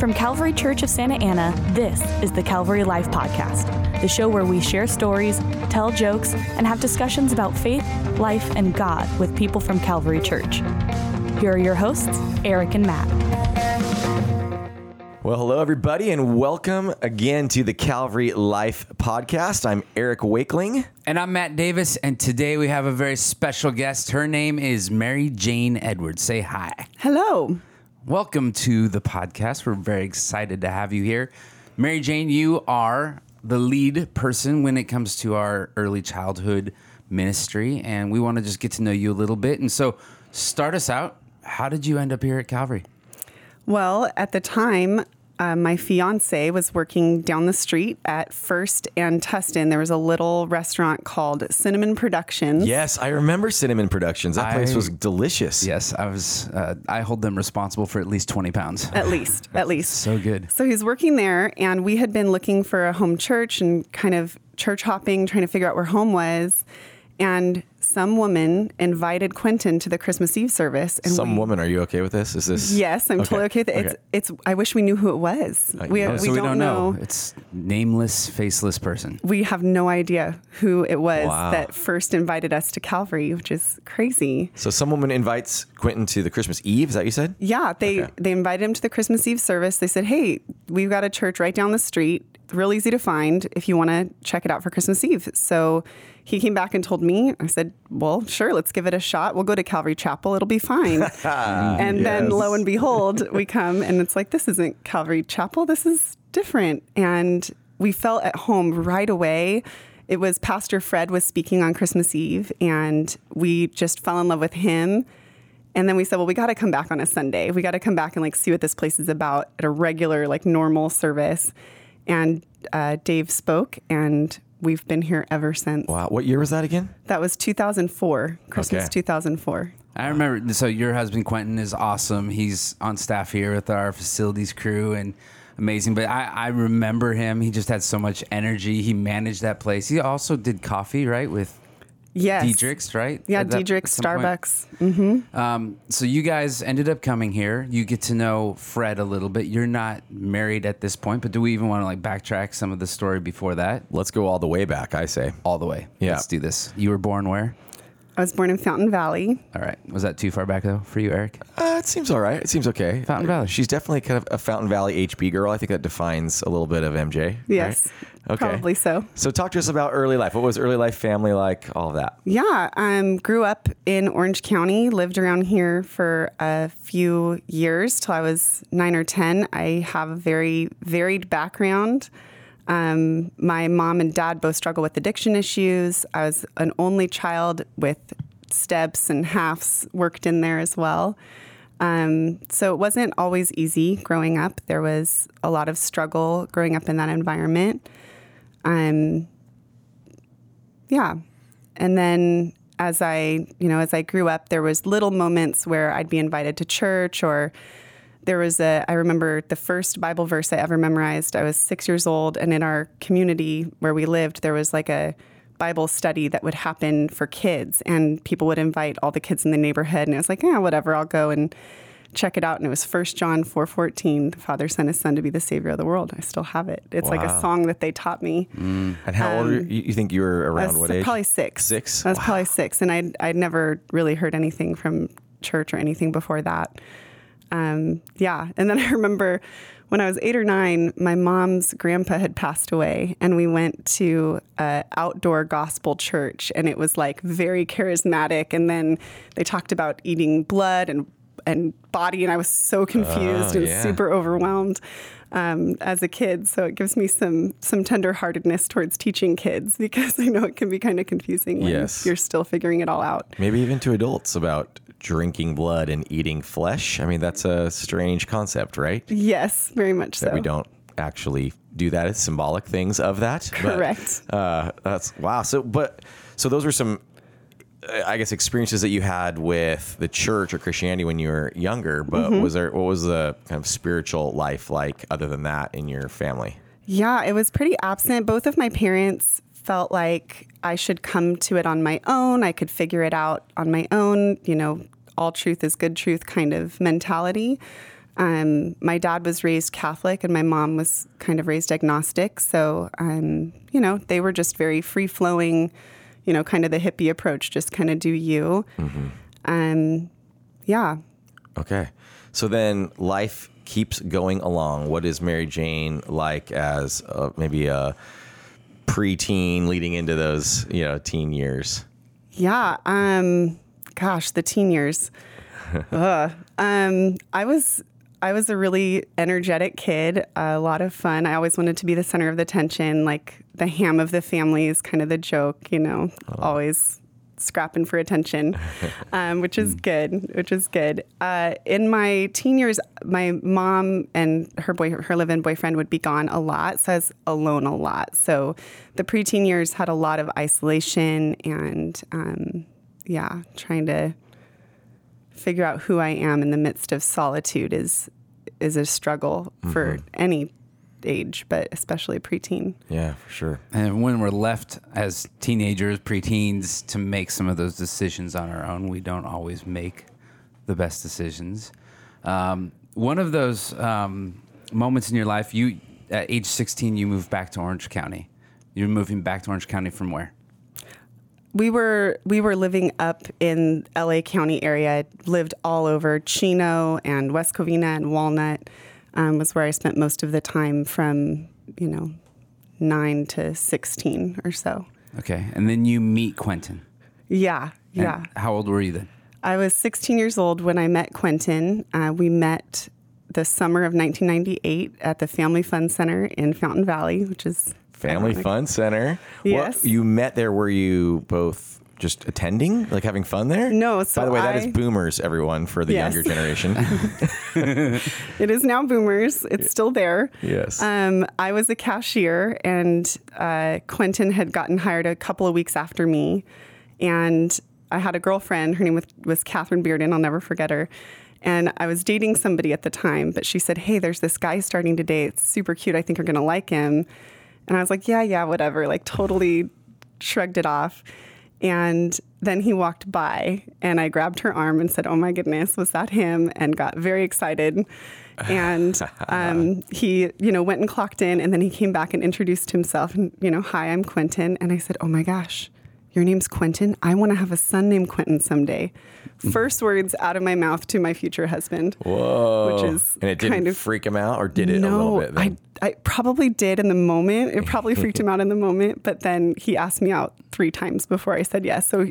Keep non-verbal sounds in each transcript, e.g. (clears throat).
From Calvary Church of Santa Ana, this is the Calvary Life Podcast, the show where we share stories, tell jokes, and have discussions about faith, life, and God with people from Calvary Church. Here are your hosts, Eric and Matt. Well, hello, everybody, and welcome again to the Calvary Life Podcast. I'm Eric Wakeling. And I'm Matt Davis, and today we have a very special guest. Her name is Mary Jane Edwards. Say hi. Hello. Welcome to the podcast. We're very excited to have you here. Mary Jane, you are the lead person when it comes to our early childhood ministry, and we want to just get to know you a little bit. And so, start us out. How did you end up here at Calvary? Well, at the time, uh, my fiance was working down the street at First and Tustin. There was a little restaurant called Cinnamon Productions. Yes, I remember Cinnamon Productions. That place was delicious. Yes, I was. Uh, I hold them responsible for at least twenty pounds. At least, at (laughs) least. So good. So he's working there, and we had been looking for a home church and kind of church hopping, trying to figure out where home was. And some woman invited Quentin to the Christmas Eve service. And Some we- woman, are you okay with this? Is this? Yes, I'm totally okay with it. Okay. It's, it's. I wish we knew who it was. Uh, we, yeah. we, so don't, we don't know. know. It's nameless, faceless person. we have no idea who it was Wow. that first invited us to Calvary, which is crazy. So some woman invites Quentin to the Christmas Eve. Is that what you said? Yeah, they Okay. they invited him to the Christmas Eve service. They said, "Hey, we've got a church right down the street. Real easy to find if you want to check it out for Christmas Eve." So he came back and told me. I said, "Well, sure, let's give it a shot. We'll go to Calvary Chapel. It'll be fine." (laughs) Mm-hmm. and then lo and behold, we come and it's like this isn't Calvary Chapel. This is different. And we felt at home right away. It was Pastor Fred was speaking on Christmas Eve, and we just fell in love with him. And then we said, well, we got to come back on a Sunday. We got to come back and like see what this place is about at a regular, like normal service. And uh, Dave spoke, and we've been here ever since. Wow. What year was that again? That was 2004, Christmas Okay. 2004. I remember. So your husband Quentin is awesome. He's on staff here with our facilities crew and amazing. But I, I remember him. He just had so much energy. He managed that place. He also did coffee, right, with Yes. Diedrich's, right? Yeah, that- Diedrich's, at some point? Starbucks. Um, so you guys ended up coming here. You get to know Fred a little bit. You're not married at this point, but do we even want to like backtrack some of the story before that? Let's go all the way back. I say. All the way. Yeah. Let's do this. You were born where? I was born in Fountain Valley. All right. Was that too far back though for you, Eric? Uh, it seems all right. It seems okay. Fountain Valley. She's definitely kind of a Fountain Valley HB girl. I think that defines a little bit of MJ. right? Yes, probably so. So talk to us about early life. What was early life family like? All of that. Yeah, um, grew up in Orange County, lived around here for a few years till I was nine or 10. I have a very varied background. Um, my mom and dad both struggle with addiction issues. I was an only child with steps and halves worked in there as well. Um, so it wasn't always easy growing up. There was a lot of struggle growing up in that environment. Um, yeah. And then as I, you know, as I grew up, there was little moments where I'd be invited to church or there was a I remember the first Bible verse I ever memorized. I was 6 years old and in our community where we lived, there was like a Bible study that would happen for kids and people would invite all the kids in the neighborhood and it was like, "Yeah, whatever, I'll go and check it out." And it was 1 John 4:14, the Father sent his son to be the savior of the world. I still have it. It's like a song that they taught me. And how old are you? You think you were around was what age? Probably six. Six? I was probably six, and I'd I'd never really heard anything from church or anything before that. Um, yeah, and then (laughs) I remember when I was eight or nine, my mom's grandpa had passed away, and we went to a outdoor gospel church, and it was like very charismatic. And then they talked about eating blood and and body, and I was so confused Oh, and yeah. super overwhelmed um, as a kid. So it gives me some some tenderheartedness towards teaching kids (laughs) because I know it can be kind of confusing when Yes. you're still figuring it all out. Maybe even to adults about drinking blood and eating flesh. I mean, that's a strange concept, right? Yes, very much so. That we don't actually do that. It's symbolic things of that. But, Correct. uh, that's wow. So, but so those were some, I guess, experiences that you had with the church or Christianity when you were younger. But Mm-hmm. was there what was the kind of spiritual life like other than that in your family? Yeah, it was pretty absent. Both of my parents felt like I should come to it on my own. I could figure it out on my own. You know, all truth is good truth kind of mentality. Um, my dad was raised Catholic and my mom was kind of raised agnostic. So, um, you know, they were just very free flowing, you know, kind of the hippie approach, just kind of do you. Um, yeah. Okay. So then life keeps going along. What is Mary Jane like as uh, maybe a preteen leading into those, you know, teen years? Yeah. Um, gosh, the teen years. (laughs) Ugh. Um, I was I was a really energetic kid, a lot of fun. I always wanted to be the center of the attention, like the ham of the family is kind of the joke, you know, always scrapping for attention, (laughs) um, which is good, which is good. Uh, in my teen years, my mom and her boy, her live-in boyfriend would be gone a lot, so I was alone a lot. So the preteen years had a lot of isolation and, um, yeah, trying to figure out who I am in the midst of solitude is is a struggle for any age, but especially preteen. Yeah, for sure. And when we're left as teenagers, preteens, to make some of those decisions on our own, we don't always make the best decisions. Um, one of those um, moments in your life, you at age 16, you moved back to Orange County. You're moving back to Orange County from where? We were we were living up in LA County area. Lived all over Chino and West Covina and Walnut um, was where I spent most of the time from you know nine to sixteen or so. Okay, and then you meet Quentin. Yeah, And yeah. How old were you then? I was 16 years old when I met Quentin. Uh, we met the summer of 1998 at the Family Fun Center in Fountain Valley, which is Family. Fun Center. Yes. What, you met there. Were you both just attending, like having fun there? No, so By the way, that I- is boomers, everyone, for the Yes. younger generation. (laughs) (laughs) It is now Boomers. It's still there. Yes. Um, I was a cashier, and uh, Quentin had gotten hired a couple of weeks after me. And I had a girlfriend. Her name was, was Catherine Bearden. I'll never forget her. And I was dating somebody at the time, but she said, Hey, there's this guy starting today. It's super cute. I think you're going to like him. And I was like, Yeah, yeah, whatever. Like, totally shrugged it off. And then he walked by, and I grabbed her arm and said, Oh my goodness, was that him? And got very excited. And (laughs) um, he, you know, went and clocked in, and then he came back and introduced himself. And, you know, hi, I'm Quentin. And I said, Oh my gosh, your name's Quentin? I want to have a son named Quentin someday. Mm. First words out of my mouth to my future husband. Whoa. Which is and it didn't kind of freak him out, or did it a no, little bit? Then? I, I probably did in the moment. It probably freaked him (laughs) out in the moment, but then he asked me out three times before I said yes. So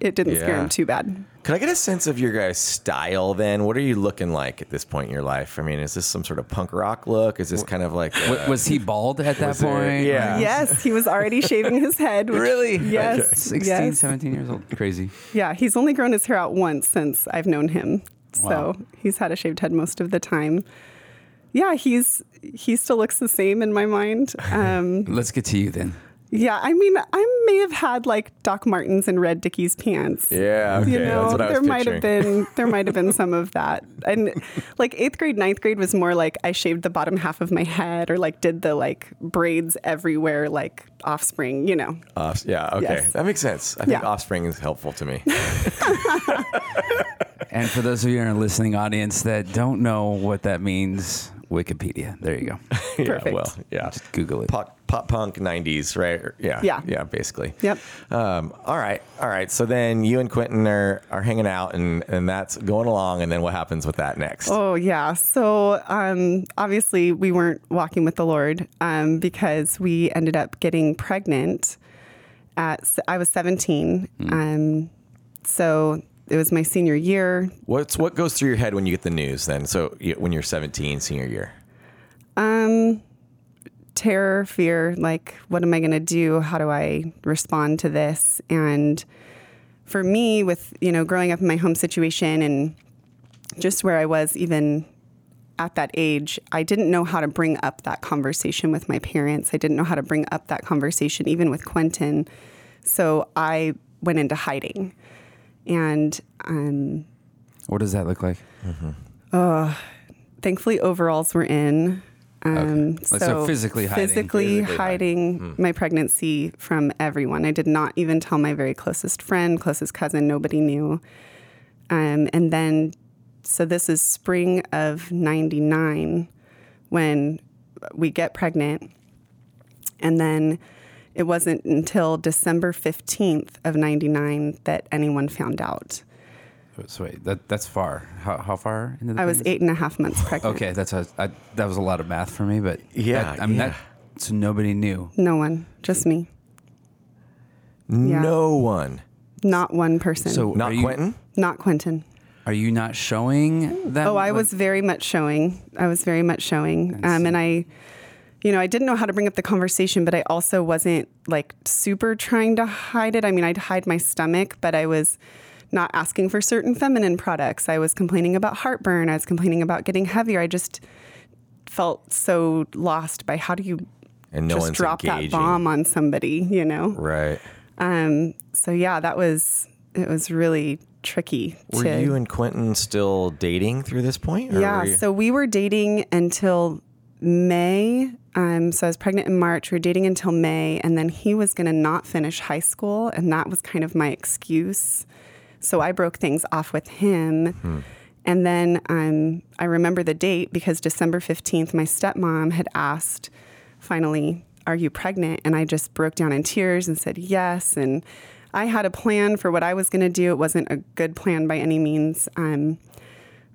it didn't scare him too bad. Could I get a sense of your guys' style then? What are you looking like at this point in your life? I mean, is this some sort of punk rock look? Is this kind of like. Wa- uh, was he bald at that was there- point? yeah. Yes, he was already (laughs) shaving his head. which- Really? Yes. 16, yes. 17 years old. Crazy. Yeah, he's only grown his hair out once since I've known him. So Wow. he's had a shaved head most of the time. Yeah, he's he still looks the same in my mind. Um, (laughs) Let's get to you then. Yeah, I mean, I may have had like Doc Martens and red Dickies pants. Yeah, okay. you know, that's what I was there might have been there might have been (laughs) some of that. And like eighth grade, ninth grade was more like I shaved the bottom half of my head or like did the like braids everywhere, like offspring. You know. Off- yeah, okay. Yes. That makes sense. I think Yeah. offspring is helpful to me. (laughs) And for those of you in our listening audience that don't know what that means, Wikipedia. There you go. (laughs) yeah, Perfect. well, yeah. Just Google it. Pop, pop punk 90s, right? Yeah. Yeah. Yeah, basically. Yep. Um, all right. All right. So then you and Quentin are, are hanging out and, and that's going along. And then what happens with that next? Oh yeah. So um, obviously we weren't walking with the Lord um, because we ended up getting pregnant. At s- I was 17. Um, so it was my senior year. What's what goes through your head when you get the news then? So when you're 17, senior year. Um, terror, fear. Like, what am I going to do? How do I respond to this? And for me, with you know, growing up in my home situation and just where I was, even at that age, I didn't know how to bring up that conversation with my parents. I didn't know how to bring up that conversation even with Quentin. So I went into hiding, and um, What does that look like? Oh thankfully overalls were in. Um, Like, so physically hiding. physically Physically hiding my pregnancy from everyone. I did not even tell my very closest friend, closest cousin. Nobody knew. Um, and then so this is spring of 99 when we get pregnant. And then it wasn't until December 15th of 99 that anyone found out. So wait, that that's far. How, how far into the I was eight and a half months pregnant. Okay, that's a, I, that was a lot of math for me, but Yeah, that, I mean yeah. that so nobody knew. No one, just me. Yeah. No one. Not one person. So Not you, Quentin? not Quentin. Are you not showing that? Oh, I like- was very much showing. I was very much showing. Um, and I, you know, I didn't know how to bring up the conversation, but I also wasn't like super trying to hide it. I mean, I'd hide my stomach, but I was not asking for certain feminine products. I was complaining about heartburn. I was complaining about getting heavier. I just felt so lost by how do you And no just drop engaging. that bomb on somebody, you know? Right. Um, so yeah, that was, it was really tricky. Were to, you and Quentin still dating through this point? or Yeah, you- so we were dating until May. Um, so I was pregnant in March. We were dating until May, and then he was going to not finish high school, and that was kind of my excuse. So I broke things off with him. And then um, I remember the date because December 15th, my stepmom had asked, finally, are you pregnant? And I just broke down in tears and said yes. And I had a plan for what I was going to do. It wasn't a good plan by any means. Um,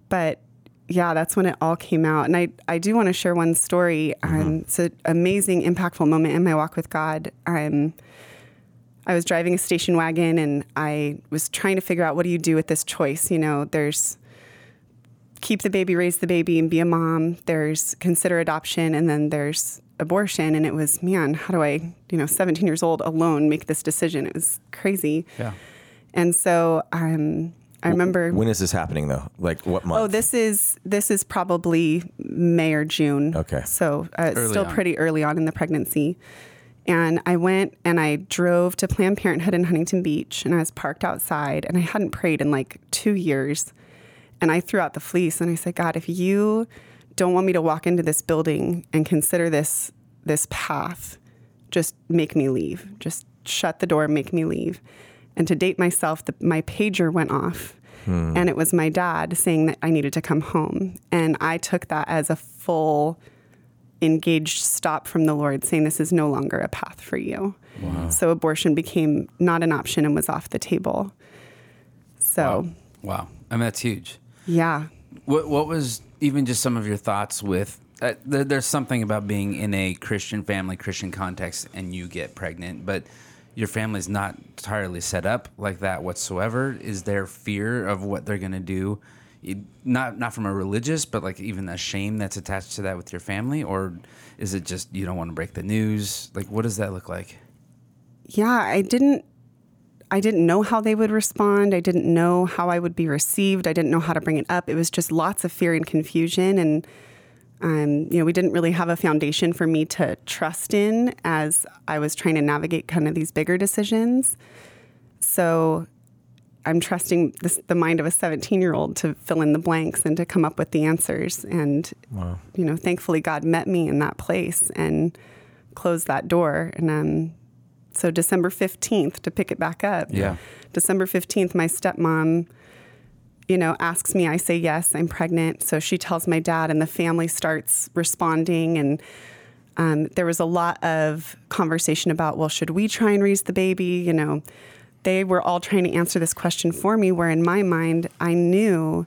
but yeah, that's when it all came out. And I, I do want to share one story. Um, it's an amazing, impactful moment in my walk with God. Um, I was driving a station wagon and I was trying to figure out what do you do with this choice? You know, there's keep the baby, raise the baby, and be a mom. There's consider adoption, and then there's abortion. And it was, man, how do I, you know, 17 years old alone make this decision? It was crazy. Yeah. And so um, I remember. When is this happening though? Like what month? Oh, this is this is probably May or June. Okay. So uh, it's still on. pretty early on in the pregnancy. And I went and I drove to Planned Parenthood in Huntington Beach, and I was parked outside, and I hadn't prayed in like two years. And I threw out the fleece, and I said, God, if you don't want me to walk into this building and consider this this path, just make me leave. Just shut the door and make me leave. And to date myself, the, my pager went off. And it was my dad saying that I needed to come home. And I took that as a full engaged stop from the Lord, saying, This is no longer a path for you. Wow. So abortion became not an option and was off the table. So, Wow. I mean that's huge. yeah. What what was even just some of your thoughts with? Uh, there, there's something about being in a Christian family, Christian context, and you get pregnant, but your family's not entirely set up like that whatsoever. Is there fear of what they're gonna do? Not not from a religious, but like even a shame that's attached to that with your family, or is it just you don't want to break the news? Like, what does that look like? yeah, I didn't I didn't know how they would respond. I didn't know how I would be received. I didn't know how to bring it up. It was just lots of fear and confusion and um, you know, we didn't really have a foundation for me to trust in as I was trying to navigate kind of these bigger decisions. So I'm trusting this, the mind of a 17 year old to fill in the blanks and to come up with the answers. And, you know, thankfully God met me in that place and closed that door. And um, so December 15th, to pick it back up, Yeah. December 15th, my stepmom, you know, asks me, I say, yes, I'm pregnant. So she tells my dad, and the family starts responding. And um, there was a lot of conversation about, well, should we try and raise the baby? You know, they were all trying to answer this question for me, where in my mind, I knew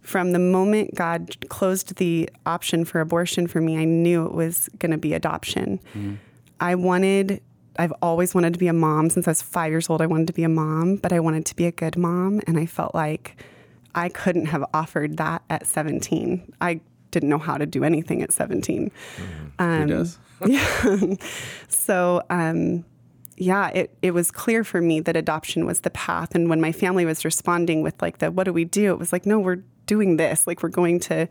from the moment God closed the option for abortion for me, I knew it was going to be adoption. I wanted, I've always wanted to be a mom since I was five years old. I wanted to be a mom, but I wanted to be a good mom. And I felt like I couldn't have offered that at 17. I didn't know how to do anything at 17. Who does? (laughs) yeah. So, um, yeah, it, it was clear for me that adoption was the path. And when my family was responding with like the, what do we do? It was like, no, we're doing this. Like we're going to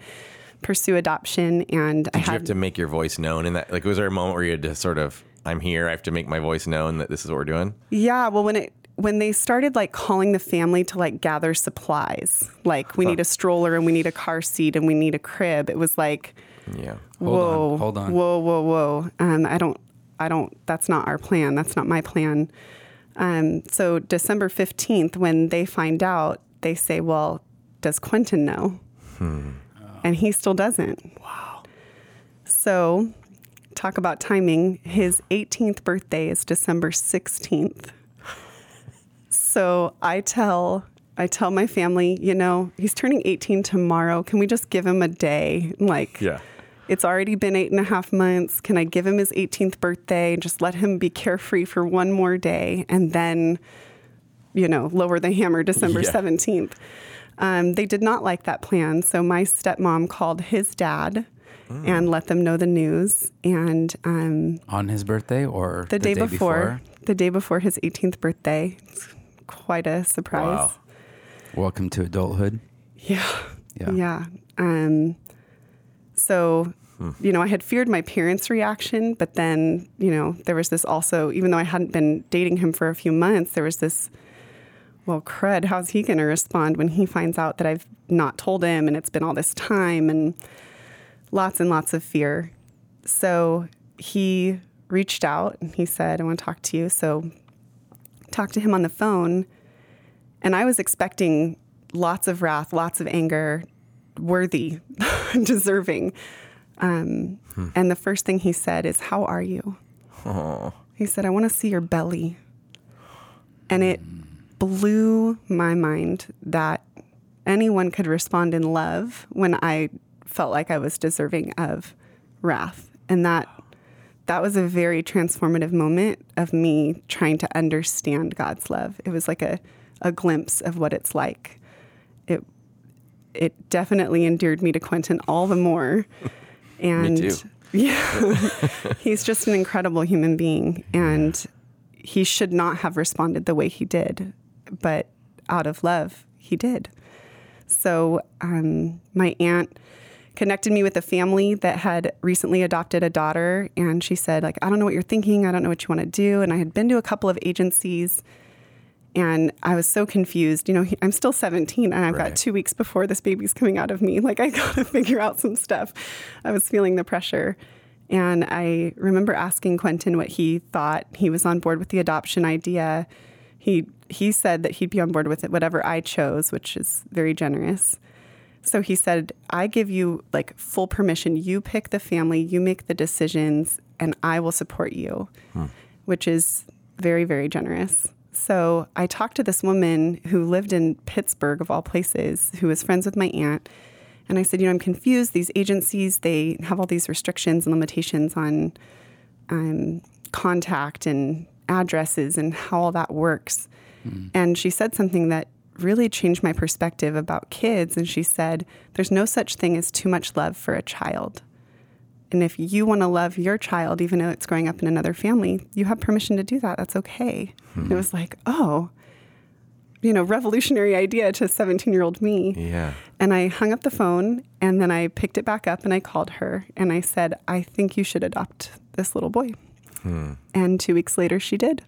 pursue adoption. And I Did you have to make your voice known in that? Like, was there a moment where you had to sort of, I'm here, I have to make my voice known that this is what we're doing? Yeah, well, when it when they started like calling the family to like gather supplies, like we need a stroller and we need a car seat and we need a crib, it was like, Yeah. Hold whoa, on, hold on. whoa, whoa, whoa. Um, I don't, I don't. That's not our plan. That's not my plan. Um, so December fifteenth, when they find out, they say, well. does Quentin know? And he still doesn't. Wow. So, talk about timing. His 18th birthday is December 16th. So I tell I tell my family, you know, he's turning 18 tomorrow. Can we just give him a day? Like, Yeah. it's already been eight and a half months. Can I give him his 18th birthday and just let him be carefree for one more day and then, you know, lower the hammer December Yeah. 17th? Um, they did not like that plan. So my stepmom called his dad and let them know the news. And um, On his birthday or the, day, before, the day before his 18th birthday, it's quite a surprise. Wow. Welcome to adulthood. Yeah. Yeah. Yeah. Um, so, you know, I had feared my parents' reaction, but then, you know, there was this also, even though I hadn't been dating him for a few months, there was this, well, crud, how's he going to respond when he finds out that I've not told him and it's been all this time and lots and lots of fear. So he reached out and he said, I want to talk to you. So, talked to him on the phone. And I was expecting lots of wrath, lots of anger, worthy, (laughs) deserving. Um, And the first thing he said is, How are you? He said, I want to see your belly. And it blew my mind that anyone could respond in love when I felt like I was deserving of wrath. And that that was a very transformative moment of me trying to understand God's love. It was like a, a glimpse of what it's like. It it definitely endeared me to Quentin all the more. (laughs) And (laughs) yeah, he's just an incredible human being, and he should not have responded the way he did, but out of love, he did. So um, my aunt connected me with a family that had recently adopted a daughter, and she said, like, I don't know what you're thinking. I don't know what you want to do. And I had been to a couple of agencies, and I was so confused. You know, I'm still 17, and I've Right. got two weeks before this baby's coming out of me. (laughs) Like, I got to figure out some stuff. I was feeling the pressure. And I remember asking Quentin what he thought. He was on board with the adoption idea. He he said that he'd be on board with it, whatever I chose, which is very generous. So he said, I give you like full permission. You pick the family, you make the decisions, and I will support you, which is very, very generous. So I talked to this woman who lived in Pittsburgh, of all places, who was friends with my aunt. And I said, You know, I'm confused. These agencies, they have all these restrictions and limitations on um, contact and addresses and how all that works. And she said something that really changed my perspective about kids. And she said, There's no such thing as too much love for a child. And if you want to love your child, even though it's growing up in another family, you have permission to do that. That's okay. And It hmm. was like, oh, you know, revolutionary idea to 17 year old me. Yeah. And I hung up the phone and then I picked it back up and I called her and I said, I think you should adopt this little boy. Hmm. And two weeks later, she did.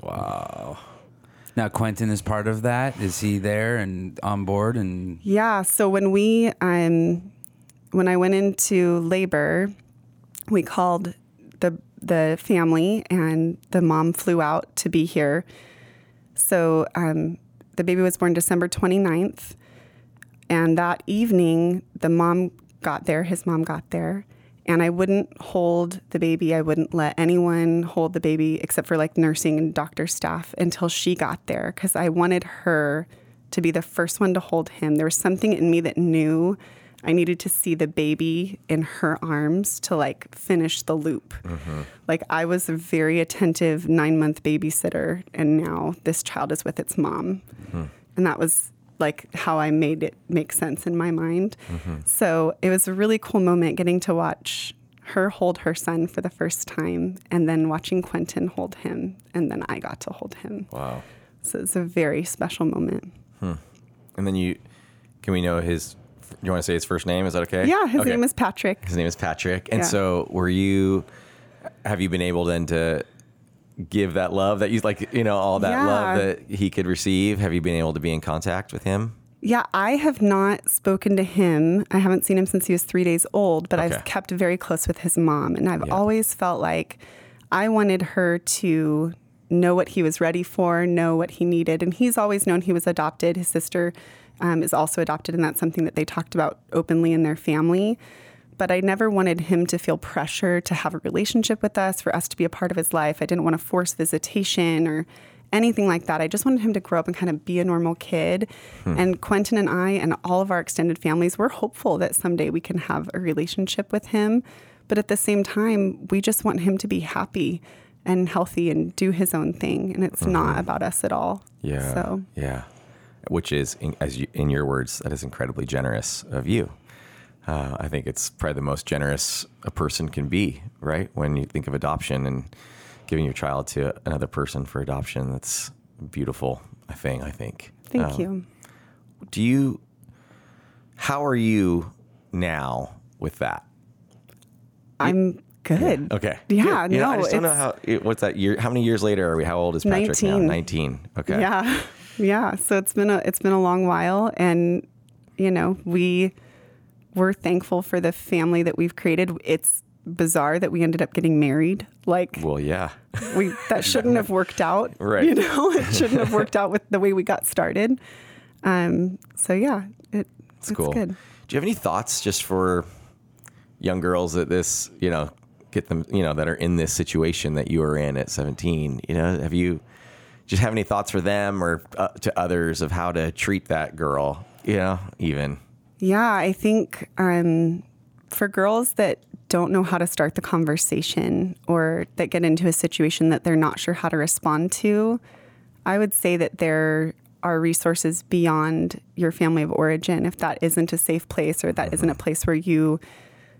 Wow. Now Quentin is part of that. Is he there and on board? And Yeah. So when we, um, when I went into labor, we called the the family, and the mom flew out to be here. So um, the baby was born December 29th, and that evening, the mom got there. His mom got there. And I wouldn't hold the baby. I wouldn't let anyone hold the baby except for like nursing and doctor staff until she got there because I wanted her to be the first one to hold him. There was something in me that knew I needed to see the baby in her arms to like finish the loop. Mm-hmm. Like I was a very attentive nine month babysitter, and now this child is with its mom. Mm-hmm. And that was like how I made it make sense in my mind. Mm-hmm. So it was a really cool moment getting to watch her hold her son for the first time and then watching Quentin hold him. And then I got to hold him. Wow. So it's a very special moment. Hmm. And then you, can we know his? do You want to say his first name? Is that okay? Yeah, his Okay. name is Patrick. His name is Patrick. And Yeah. so, were you? Have you been able then to give that love that you like? You know, all that love that he could receive. Have you been able to be in contact with him? Yeah, I have not spoken to him. I haven't seen him since he was three days old, but Okay. I've kept very close with his mom. And I've Yeah. always felt like I wanted her to know what he was ready for, know what he needed. And he's always known he was adopted. His sister um, is also adopted, and that's something that they talked about openly in their family. But I never wanted him to feel pressure to have a relationship with us, for us to be a part of his life. I didn't want to force visitation or anything like that. I just wanted him to grow up and kind of be a normal kid. Hmm. And Quentin and I and all of our extended families, we're hopeful that someday we can have a relationship with him. But at the same time, we just want him to be happy and healthy and do his own thing. And it's not mm-hmm. about us at all. Yeah. So, yeah, which is, in, as you, in your words, that is incredibly generous of you. Uh, I think it's probably the most generous a person can be, right? When you think of adoption and giving your child to another person for adoption, that's a beautiful thing. I think. thank Um, you. Do you? How are you now with that? I'm good. Okay. Yeah, Good. You know, I just don't know how. What's that year? How many years later are we? How old is Patrick now? 19. Nineteen. Okay. Yeah. (laughs) Yeah. So it's been a it's been a long while and you know, we we're thankful for the family that we've created. It's bizarre that we ended up getting married. Like Well, yeah. we that (laughs) shouldn't have worked out. Right. You (laughs) know, it shouldn't have worked out with the way we got started. Um so yeah, it, It's it's cool. good. Do you have any thoughts just for young girls that this, you know, get them, you know, that are in this situation that you were in at 17? You know, have you just have any thoughts for them or uh, to others of how to treat that girl, you know, even? Yeah, I think um, for girls that don't know how to start the conversation or that get into a situation that they're not sure how to respond to, I would say that there are resources beyond your family of origin. If that isn't a safe place or that isn't a place where you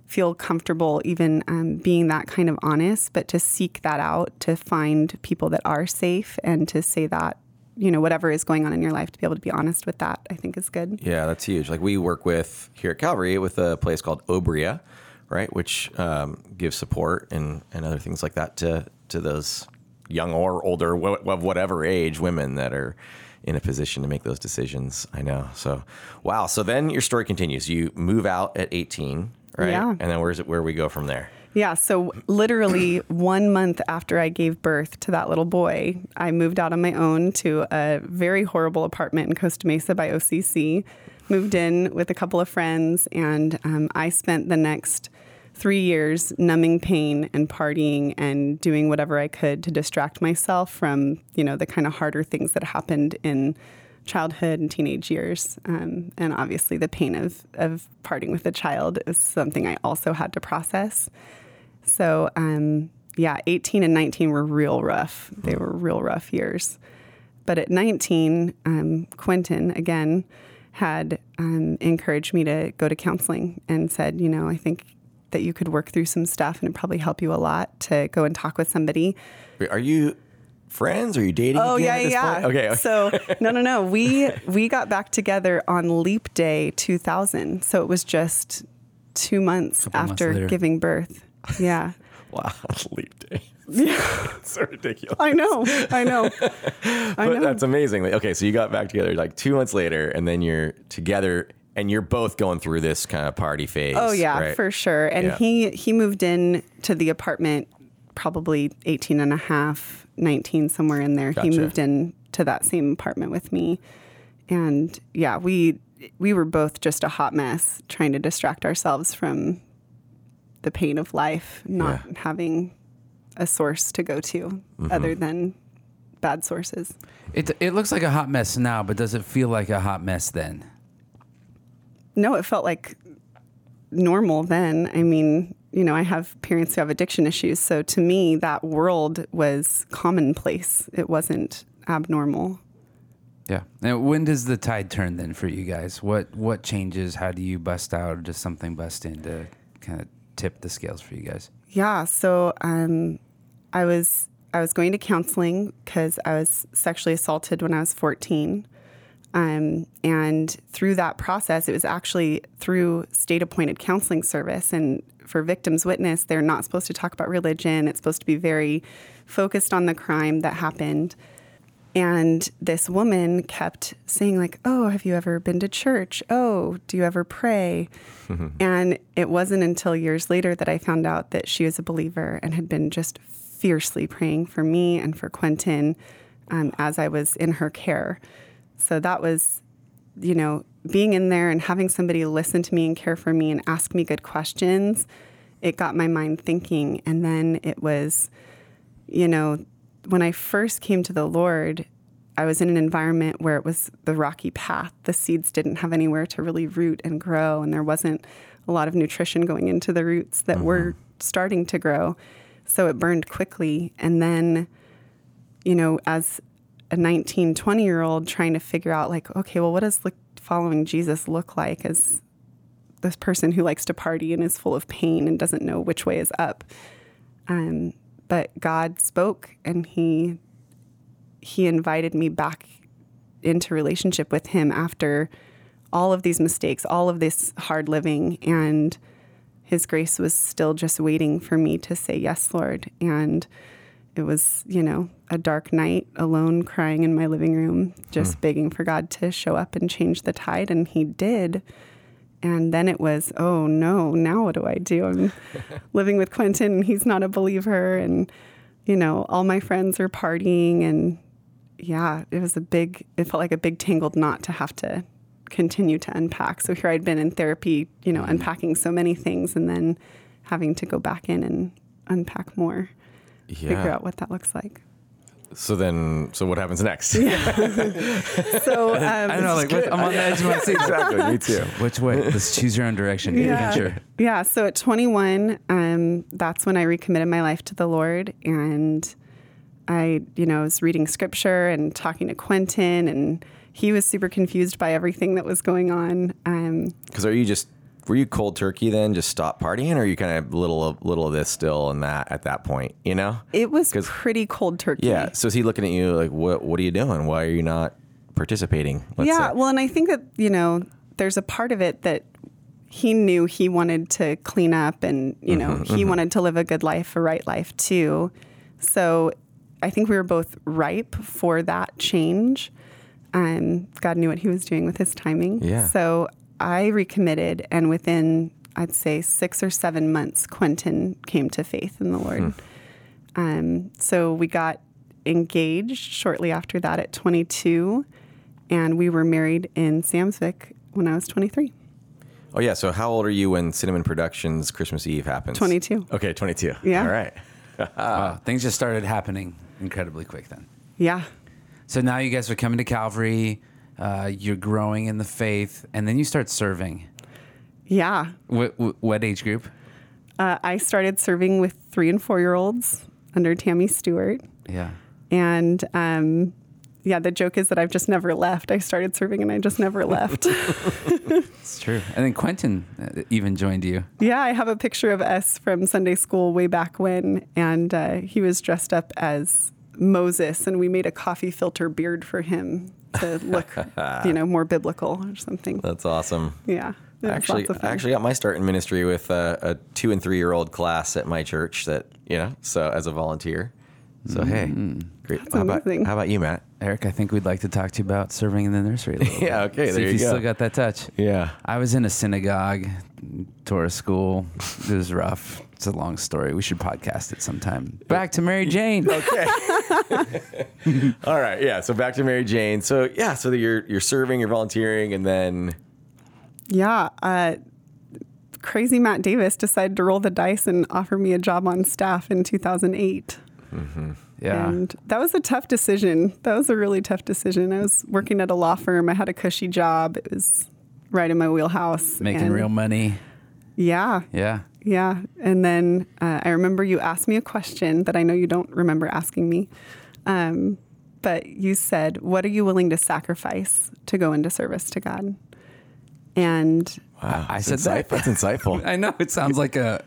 feel comfortable even um, being that kind of honest, but to seek that out, to find people that are safe and to say that, you know, whatever is going on in your life, to be able to be honest with that, I think is good. Yeah, that's huge. Like we work with here at Calvary with a place called Obria, right, which um, gives support and, and other things like that to to those young or older, wh- of whatever age, women that are in a position to make those decisions. I know. So, wow. So then your story continues. You move out at 18, right? Yeah. And then where's it? Where we go from there? Yeah, so literally one month after I gave birth to that little boy, I moved out on my own to a very horrible apartment in Costa Mesa by OCC. Moved in with a couple of friends, and um, I spent the next three years numbing pain and partying and doing whatever I could to distract myself from, you know, the kind of harder things that happened in childhood and teenage years. Um, and obviously, the pain of, of parting with a child is something I also had to process. So, um, yeah, 18 and 19 were real rough. They were real rough years. But at 19, um, Quentin, again, had um, encouraged me to go to counseling and said, you know, I think that you could work through some stuff and it'd probably help you a lot to go and talk with somebody. Are you friends? Are you dating? Oh again yeah, at this yeah. point? Okay. So (laughs) no, no, no. We we got back together on Leap Day 2000. So it was just two months Couple months after later. giving birth. Yeah. (laughs) wow, (laughs) leap day. it's so ridiculous. I know. I know. I But know. that's amazing. Okay, so you got back together like two months later, and then you're together, and you're both going through this kind of party phase. Oh yeah, right? for sure. And Yeah. he he moved in to the apartment probably 18 and a half, 19 somewhere in there. Gotcha. He moved in to that same apartment with me. And yeah, we we were both just a hot mess trying to distract ourselves from the pain of life, not Yeah. having a source to go to Mm-hmm. other than bad sources. It it looks like a hot mess now, but does it feel like a hot mess then? No, it felt like normal then. I mean, you know, I have parents who have addiction issues. So to me, that world was commonplace. It wasn't abnormal. Yeah. And when does the tide turn then for you guys? What what changes? How do you bust out? Or does something bust in to kind of tip the scales for you guys? Yeah. So um, I was I was going to counseling because I was sexually assaulted when I was 14. Um, and through that process, it was actually through state appointed counseling service. And for victims witness, they're not supposed to talk about religion. It's supposed to be very focused on the crime that happened. And this woman kept saying, like, oh, have you ever been to church? Oh, do you ever pray? (laughs) and it wasn't until years later that I found out that she was a believer and had been just fiercely praying for me and for Quentin um, as I was in her care. So that was you know, being in there and having somebody listen to me and care for me and ask me good questions, it got my mind thinking. And then it was, you know, when I first came to the Lord, I was in an environment where it was the rocky path. The seeds didn't have anywhere to really root and grow, and there wasn't a lot of nutrition going into the roots that were mm-hmm. starting to grow. So it burned quickly. And then, you know, as a 19, 20 year old trying to figure out, like, okay, well, what does like following Jesus look like as this person who likes to party and is full of pain and doesn't know which way is up? Um, but God spoke and he he invited me back into relationship with him after all of these mistakes, all of this hard living and his grace was still just waiting for me to say yes, Lord. And it was, you know, a dark night alone crying in my living room, just hmm. begging for God to show up and change the tide and he did. And then it was, oh no, now what do I do? I'm (laughs) living with Quentin and he's not a believer. And, you know, all my friends are partying. And yeah, it was a big, it felt like a big tangled knot to have to continue to unpack. So here I'd been in therapy, you know, mm-hmm. unpacking so many things and then having to go back in and unpack more, figure out what that looks like. So then, so what happens next? (laughs) So, (laughs) um, I don't know, like what, I'm on the edge of my seat. exactly. Me too. Which way? Let's choose your own direction. Yeah. Sure. Yeah. So at 21, um, that's when I recommitted my life to the Lord. And I, you know, was reading scripture and talking to Quentin, and he was super confused by everything that was going on. Um, Because are you just were you cold turkey then? Just stop partying, or are you kind of little of little of this still and that at that point? You know? it was pretty cold turkey. Yeah. So is he looking at you like, what? What are you doing? Why are you not participating? Let's yeah. say? Well, and I think that, you know, there's a part of it that he knew he wanted to clean up and, you know, Mm-hmm, he wanted to live a good life, a right life too. So I think we were both ripe for that change. Um, God knew what he was doing with his timing. Yeah. So I recommitted, and within, I'd say, six or seven months, Quentin came to faith in the Lord. Hmm. Um, so we got engaged shortly after that at 22, and we were married in Samsvik when I was 23. Oh yeah. So how old are you when Cinnamon Productions Christmas Eve happens? 22. Okay, twenty-two. Yeah. All right. (laughs) Wow. Things just started happening incredibly quick then. Yeah. So now you guys are coming to Calvary. Uh, you're growing in the faith, and then you start serving. Yeah. What, what, age group? Uh, I started serving with three and four year olds under Tammy Stewart. Yeah. And um, yeah, the joke is that I've just never left. I started serving and I just never left. (laughs) It's true. And then Quentin uh, even joined you. yeah, I have a picture of us from Sunday school way back when, and uh, he was dressed up as Moses, and we made a coffee filter beard for him to look, you know, more biblical or something. That's awesome. Yeah. it Actually, I actually got my start in ministry with a, a two and three year old class at my church. That you know, so as a volunteer. So hey, mm. great. how about how about you, Matt? Eric, I think we'd like to talk to you about serving in the nursery. A (laughs) little Yeah, bit. okay, See there if you you go. still got that touch. Yeah. I was in a synagogue, Torah school. It was rough. It's a long story. We should podcast it sometime. Back to Mary Jane. (laughs) Okay. (laughs) All right. Yeah. So back to Mary Jane. So yeah. So that you're you're serving, you're volunteering, and then Yeah. Uh, crazy Matt Davis decided to roll the dice and offer me a job on staff in 2008. Yeah. And that was a tough decision. That was a really tough decision. I was working at a law firm. I had a cushy job. It was right in my wheelhouse. Making And real money. Yeah. Yeah. Yeah. And then uh, I remember you asked me a question that I know you don't remember asking me. Um, but you said, What are you willing to sacrifice to go into service to God? And wow, I that's said that. That's insightful. (laughs) I know it sounds like a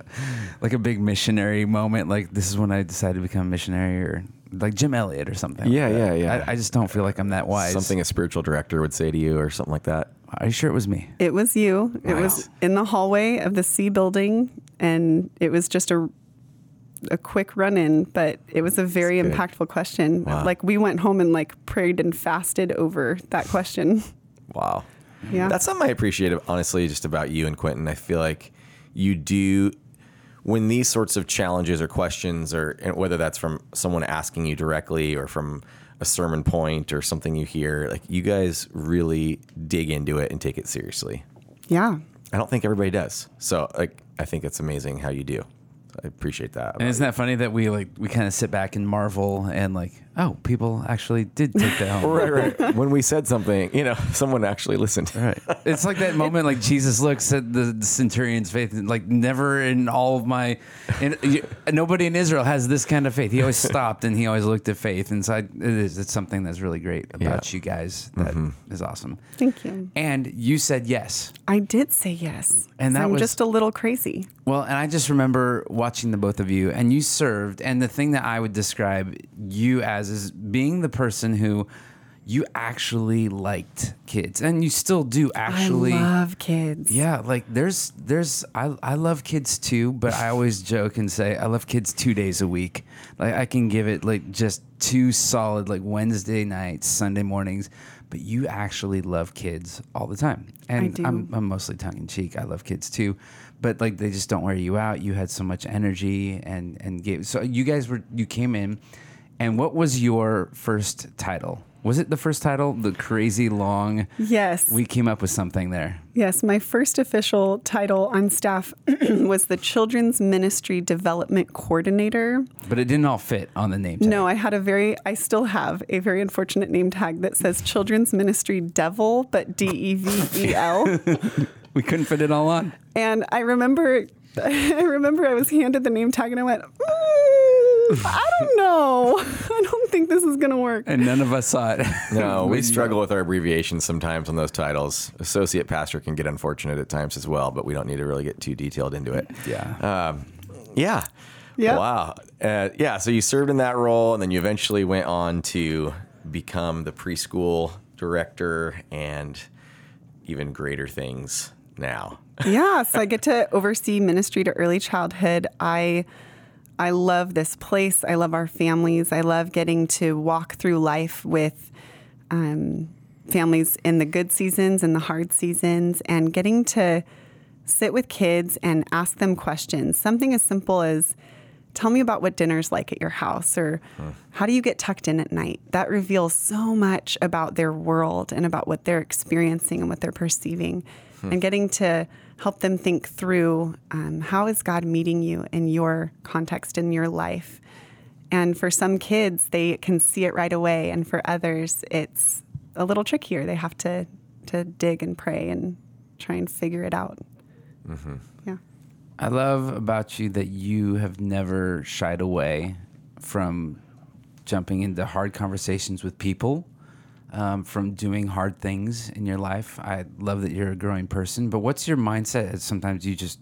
like a big missionary moment. Like this is when I decided to become a missionary, or like Jim Elliot or something. Yeah, that. yeah, yeah. I, I just don't feel like I'm that wise. Something a spiritual director would say to you, or something like that. Are you sure it was me? it was you. It was in the hallway of the C building. And it was just a a quick run in, but it was a very impactful question. Wow. Like we went home and like prayed and fasted over that question. (laughs) Wow. Yeah. That's something I appreciate, honestly, just about you and Quentin. I feel like you do, when these sorts of challenges or questions, or and whether that's from someone asking you directly or from a sermon point or something you hear, like you guys really dig into it and take it seriously. Yeah. I don't think everybody does. So like I think it's amazing how you do. I appreciate that. And isn't that funny that we like we kind of sit back and marvel and like, oh, people actually did take that home. (laughs) right, right. when we said something, you know, (laughs) someone actually listened. Right. It's like that moment, like Jesus looks at the, the centurion's faith, and like never in all of my, in, you, nobody in Israel has this kind of faith. He always (laughs) stopped and he always looked at faith. And so I, it is, it's something that's really great about Yeah. Mm-hmm. you guys. That is awesome. Thank you. And you said yes. I did say yes. And that I'm was- just a little crazy. Well, and I just remember watching the both of you, and you served. And the thing that I would describe you as is being the person who you actually liked kids, and you still do actually. I love kids. Yeah, like there's there's I I love kids too, but I always (laughs) joke and say I love kids two days a week. Like I can give it like just two solid like Wednesday nights, Sunday mornings, but you actually love kids all the time. And. I'm I'm mostly tongue in cheek. I love kids too. But like they just don't wear you out. You had so much energy and and gave so you guys were you came in and what was your first title? Was it the first title? The crazy long Yes. we came up with something there. Yes, my first official title on staff (clears throat) was the Children's Ministry Development Coordinator. But it didn't all fit on the name tag. No, I had a very, I still have a very unfortunate name tag that says Children's Ministry Devil, but D E V E L. (laughs) We couldn't fit it all on. And I remember, (laughs) I remember I was handed the name tag and I went, "Mm, I don't know. (laughs) I don't think this is going to work. And none of us saw it. (laughs) No, we struggle with our abbreviations sometimes on those titles. Associate pastor can get unfortunate at times as well, but we don't need to really get too detailed into it. Yeah. Um, yeah. Yeah. Wow. Uh, yeah. So you served in that role, and then you eventually went on to become the preschool director and even greater things now. yeah, so I get to oversee ministry to early childhood. I I love this place. I love our families. I love getting to walk through life with um, families in the good seasons and the hard seasons, and getting to sit with kids and ask them questions. Something as simple as tell me about what dinner's like at your house or how do you get tucked in at night that reveals so much about their world and about what they're experiencing and what they're perceiving and getting to help them think through um, how is god meeting you in your context in your life? And for some kids they can see it right away and for others it's a little trickier. They have to to dig and pray and try and figure it out. Yeah. I love about you that you have never shied away from jumping into hard conversations with people, um, from doing hard things in your life. I love that you're a growing person. But what's your mindset? Sometimes you just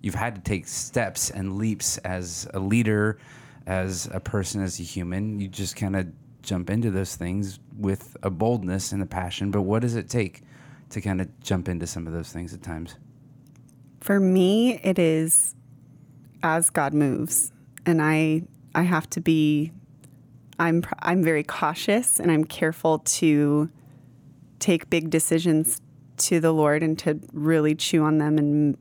you've had to take steps and leaps as a leader, as a person, as a human. You just kind of jump into those things with a boldness and a passion. But what does it take to kind of jump into some of those things at times? For me, it is as God moves, and I I have to be. I'm I'm very cautious, and I'm careful to take big decisions to the Lord and to really chew on them and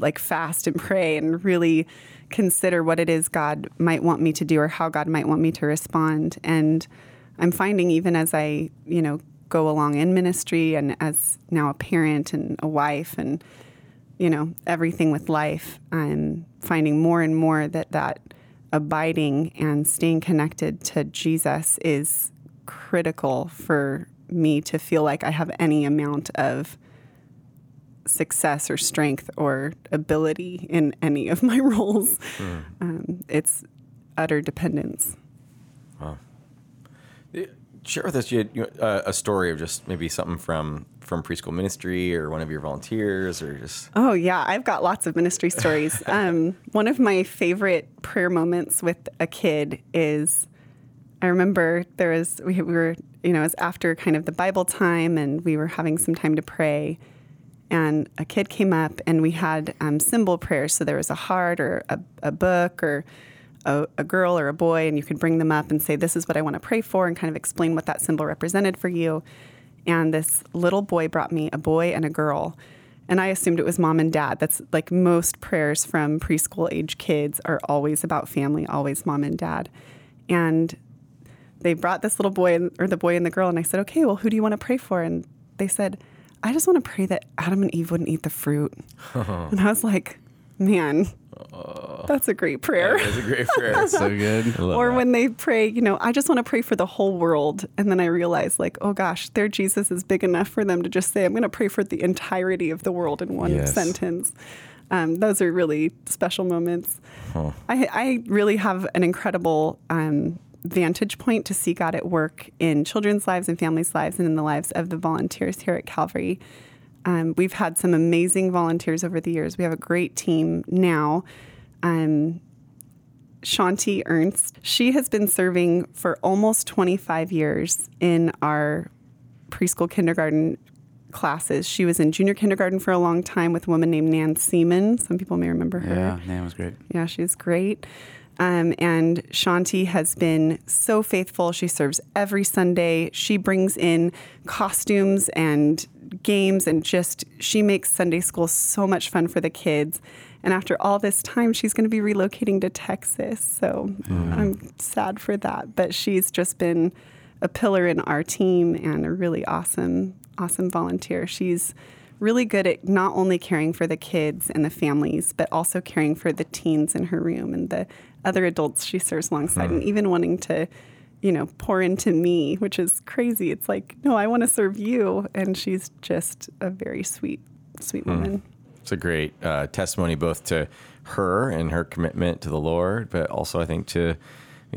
like fast and pray and really consider what it is God might want me to do or how God might want me to respond. And I'm finding even as I, you know, go along in ministry and as now a parent and a wife and you know everything with life, I'm finding more and more that that abiding and staying connected to Jesus is critical for me to feel like I have any amount of success or strength or ability in any of my (laughs) roles. Um, it's utter dependence. Share with us you, you, uh, a story of just maybe something from from preschool ministry or one of your volunteers or just Oh yeah, I've got lots of ministry stories. (laughs) um, one of my favorite prayer moments with a kid is, I remember there was we, we were you know it was after kind of the Bible time and we were having some time to pray, and a kid came up and we had um, symbol prayers. So there was a heart or a, a book or a, a girl or a boy, and you could bring them up and say, "This is what I want to pray for," and kind of explain what that symbol represented for you. And this little boy brought me a boy and a girl. And I assumed it was mom and dad. That's like most prayers from preschool age kids are always about family, always mom and dad. And they brought this little boy and, or the boy and the girl, and I said, okay, well, who do you want to pray for? And they said, I just want to pray that Adam and Eve wouldn't eat the fruit. (laughs) and I was like, man, that's a great prayer. That's a great prayer. So (laughs) good. or when they pray, you know, I just want to pray for the whole world. And then I realize, like, oh gosh, their Jesus is big enough for them to just say, I'm going to pray for the entirety of the world in one Yes. sentence. Um, those are really special moments. I, I really have an incredible um, vantage point to see God at work in children's lives and families' lives and in the lives of the volunteers here at Calvary. Um, we've had some amazing volunteers over the years. We have a great team now. Um, Shanti Ernst. She has been serving for almost 25 years in our preschool kindergarten classes. She was in junior kindergarten for a long time with a woman named Nan Seaman. Some people may remember her. Yeah, Nan was great. Yeah, she's great. Um, and Shanti has been so faithful. She serves every Sunday. She brings in costumes and games and just she makes Sunday school so much fun for the kids. And after all this time, she's going to be relocating to Texas. So I'm sad for that. But she's just been a pillar in our team and a really awesome, awesome volunteer. She's really good at not only caring for the kids and the families, but also caring for the teens in her room and the other adults she serves alongside, and even wanting to, you know, pour into me, which is crazy. It's like, no, I want to serve you. And she's just a very sweet, sweet woman. It's a great uh, testimony both to her and her commitment to the Lord, but also I think to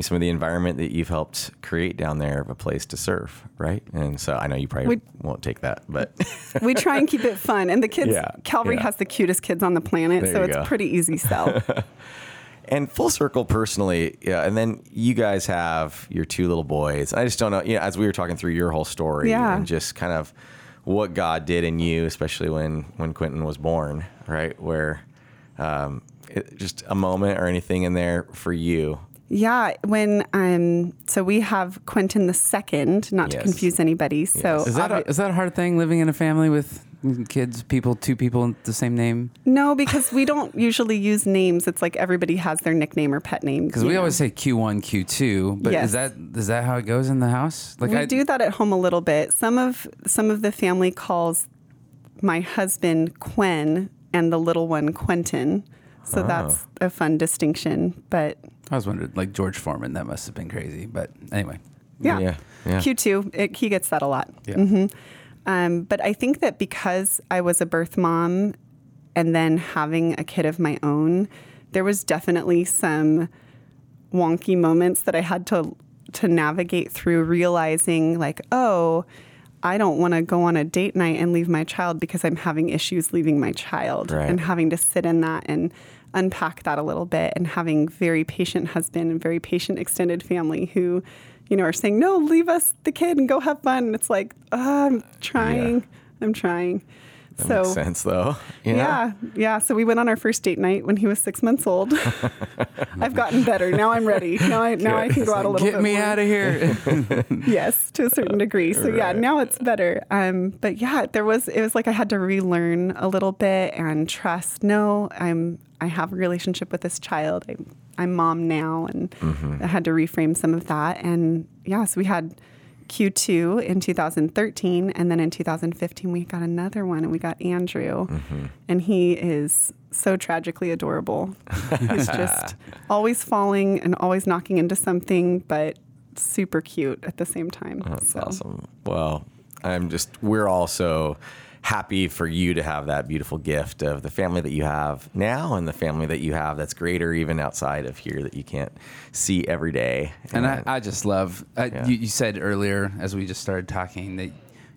some of the environment that you've helped create down there of a place to serve, right? And so I know you probably We- won't take that, but (laughs) We try and keep it fun. And the kids, Yeah, Calvary yeah. has the cutest kids on the planet, There so it's go. pretty easy sell. (laughs) and full circle personally, yeah. And then you guys have your two little boys. I just don't know, you know, as we were talking through your whole story Yeah. and just kind of what God did in you, especially when when Quentin was born, right? Where um, it, just a moment or anything in there for you. Yeah, when um, so we have Quentin the second, not to confuse anybody. So Is that a, is that a hard thing living in a family with kids, people, two people the same name? no, because we don't usually use names. It's like everybody has their nickname or pet name. Because we know. always say Q1, Q2, but Yes. is that is that how it goes in the house? Like we I do that at home a little bit. Some of some of the family calls my husband Quen and the little one Quentin. So Oh. that's a fun distinction. But I was wondering, like George Foreman, that must have been crazy. But anyway, yeah, Yeah, yeah. Q2, it, he gets that a lot. yeah. Mm-hmm. Um, but I think that because I was a birth mom and then having a kid of my own, there was definitely some wonky moments that I had to to navigate through realizing like, oh, I don't want to go on a date night and leave my child because I'm having issues leaving my child Right. and having to sit in that and unpack that a little bit and having very patient husband and very patient extended family who, you know, are saying, no, leave us the kid and go have fun. And it's like, oh, I'm trying. I'm trying. That so makes sense, though. You know? yeah, yeah. So we went on our first date night when he was six months old. (laughs) I've gotten better. Now I'm ready. Now I now I can go out a little bit. Get bit me more. out of here. (laughs) (laughs) Yes, to a certain degree. So yeah, now it's better. Um, but yeah, there was it was like I had to relearn a little bit and trust. No, I'm I have a relationship with this child. I, I'm mom now, and I had to reframe some of that. And yeah, so we had Q2 in 2013, and then in 2015 we got another one, and we got Andrew, mm-hmm. and he is so tragically adorable. He's just (laughs) always falling and always knocking into something, but super cute at the same time. Oh, that's So, awesome. Well, I'm just, we're also happy for you to have that beautiful gift of the family that you have now and the family that you have that's greater even outside of here that you can't see every day. And I, I just love, uh, Yeah. you, you said earlier as we just started talking that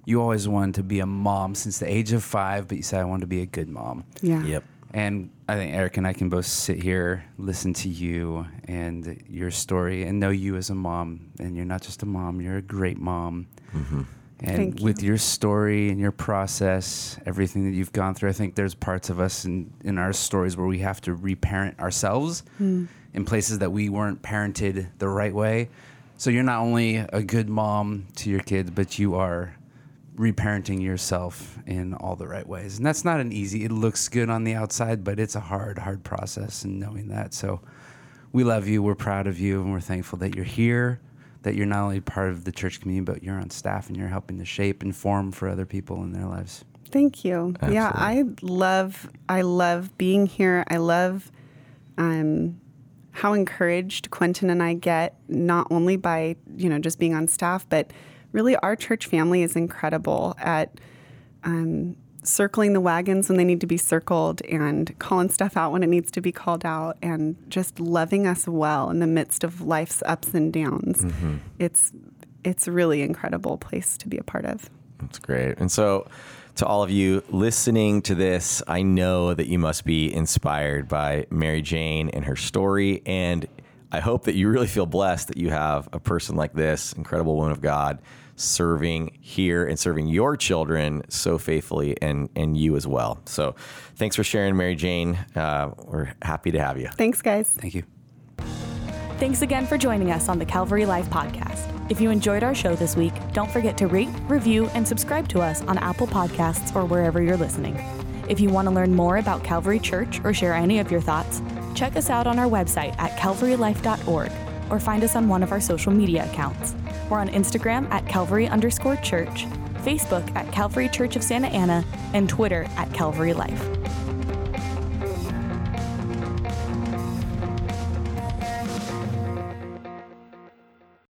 you always wanted to be a mom since the age of five, but you said I wanted to be a good mom. Yeah. Yep. And I think Eric and I can both sit here, listen to you and your story, and know you as a mom. And you're not just a mom; you're a great mom. And Thank you. with your story and your process, everything that you've gone through, I think there's parts of us in, in our stories where we have to reparent ourselves Hmm. in places that we weren't parented the right way. So you're not only a good mom to your kids, but you are reparenting yourself in all the right ways. And that's not an easy, it looks good on the outside, but it's a hard, hard process and knowing that. So we love you, we're proud of you, and we're thankful that you're here, that you're not only part of the church community, but you're on staff and you're helping to shape and form for other people in their lives. Thank you. Yeah, I love I love being here. I love um, how encouraged Quentin and I get not only by you know just being on staff, but really our church family is incredible at um, circling the wagons when they need to be circled and calling stuff out when it needs to be called out and just loving us well in the midst of life's ups and downs. Mm-hmm. It's it's really incredible place to be a part of. That's great. And so, to all of you listening to this, I know that you must be inspired by Mary Jane and her story. And I hope that you really feel blessed that you have a person like this, incredible woman of God, serving here and serving your children so faithfully and, and you as well. So, thanks for sharing, Mary Jane. Uh, we're happy to have you. Thanks, guys. Thank you. Thanks again for joining us on the Calvary Life podcast. If you enjoyed our show this week, don't forget to rate, review, and subscribe to us on Apple Podcasts or wherever you're listening. If you want to learn more about Calvary Church or share any of your thoughts, check us out on our website at calvarylife.org or find us on one of our social media accounts. We're on Instagram at Calvary underscore church, Facebook at Calvary Church of Santa Ana, and Twitter at Calvary Life.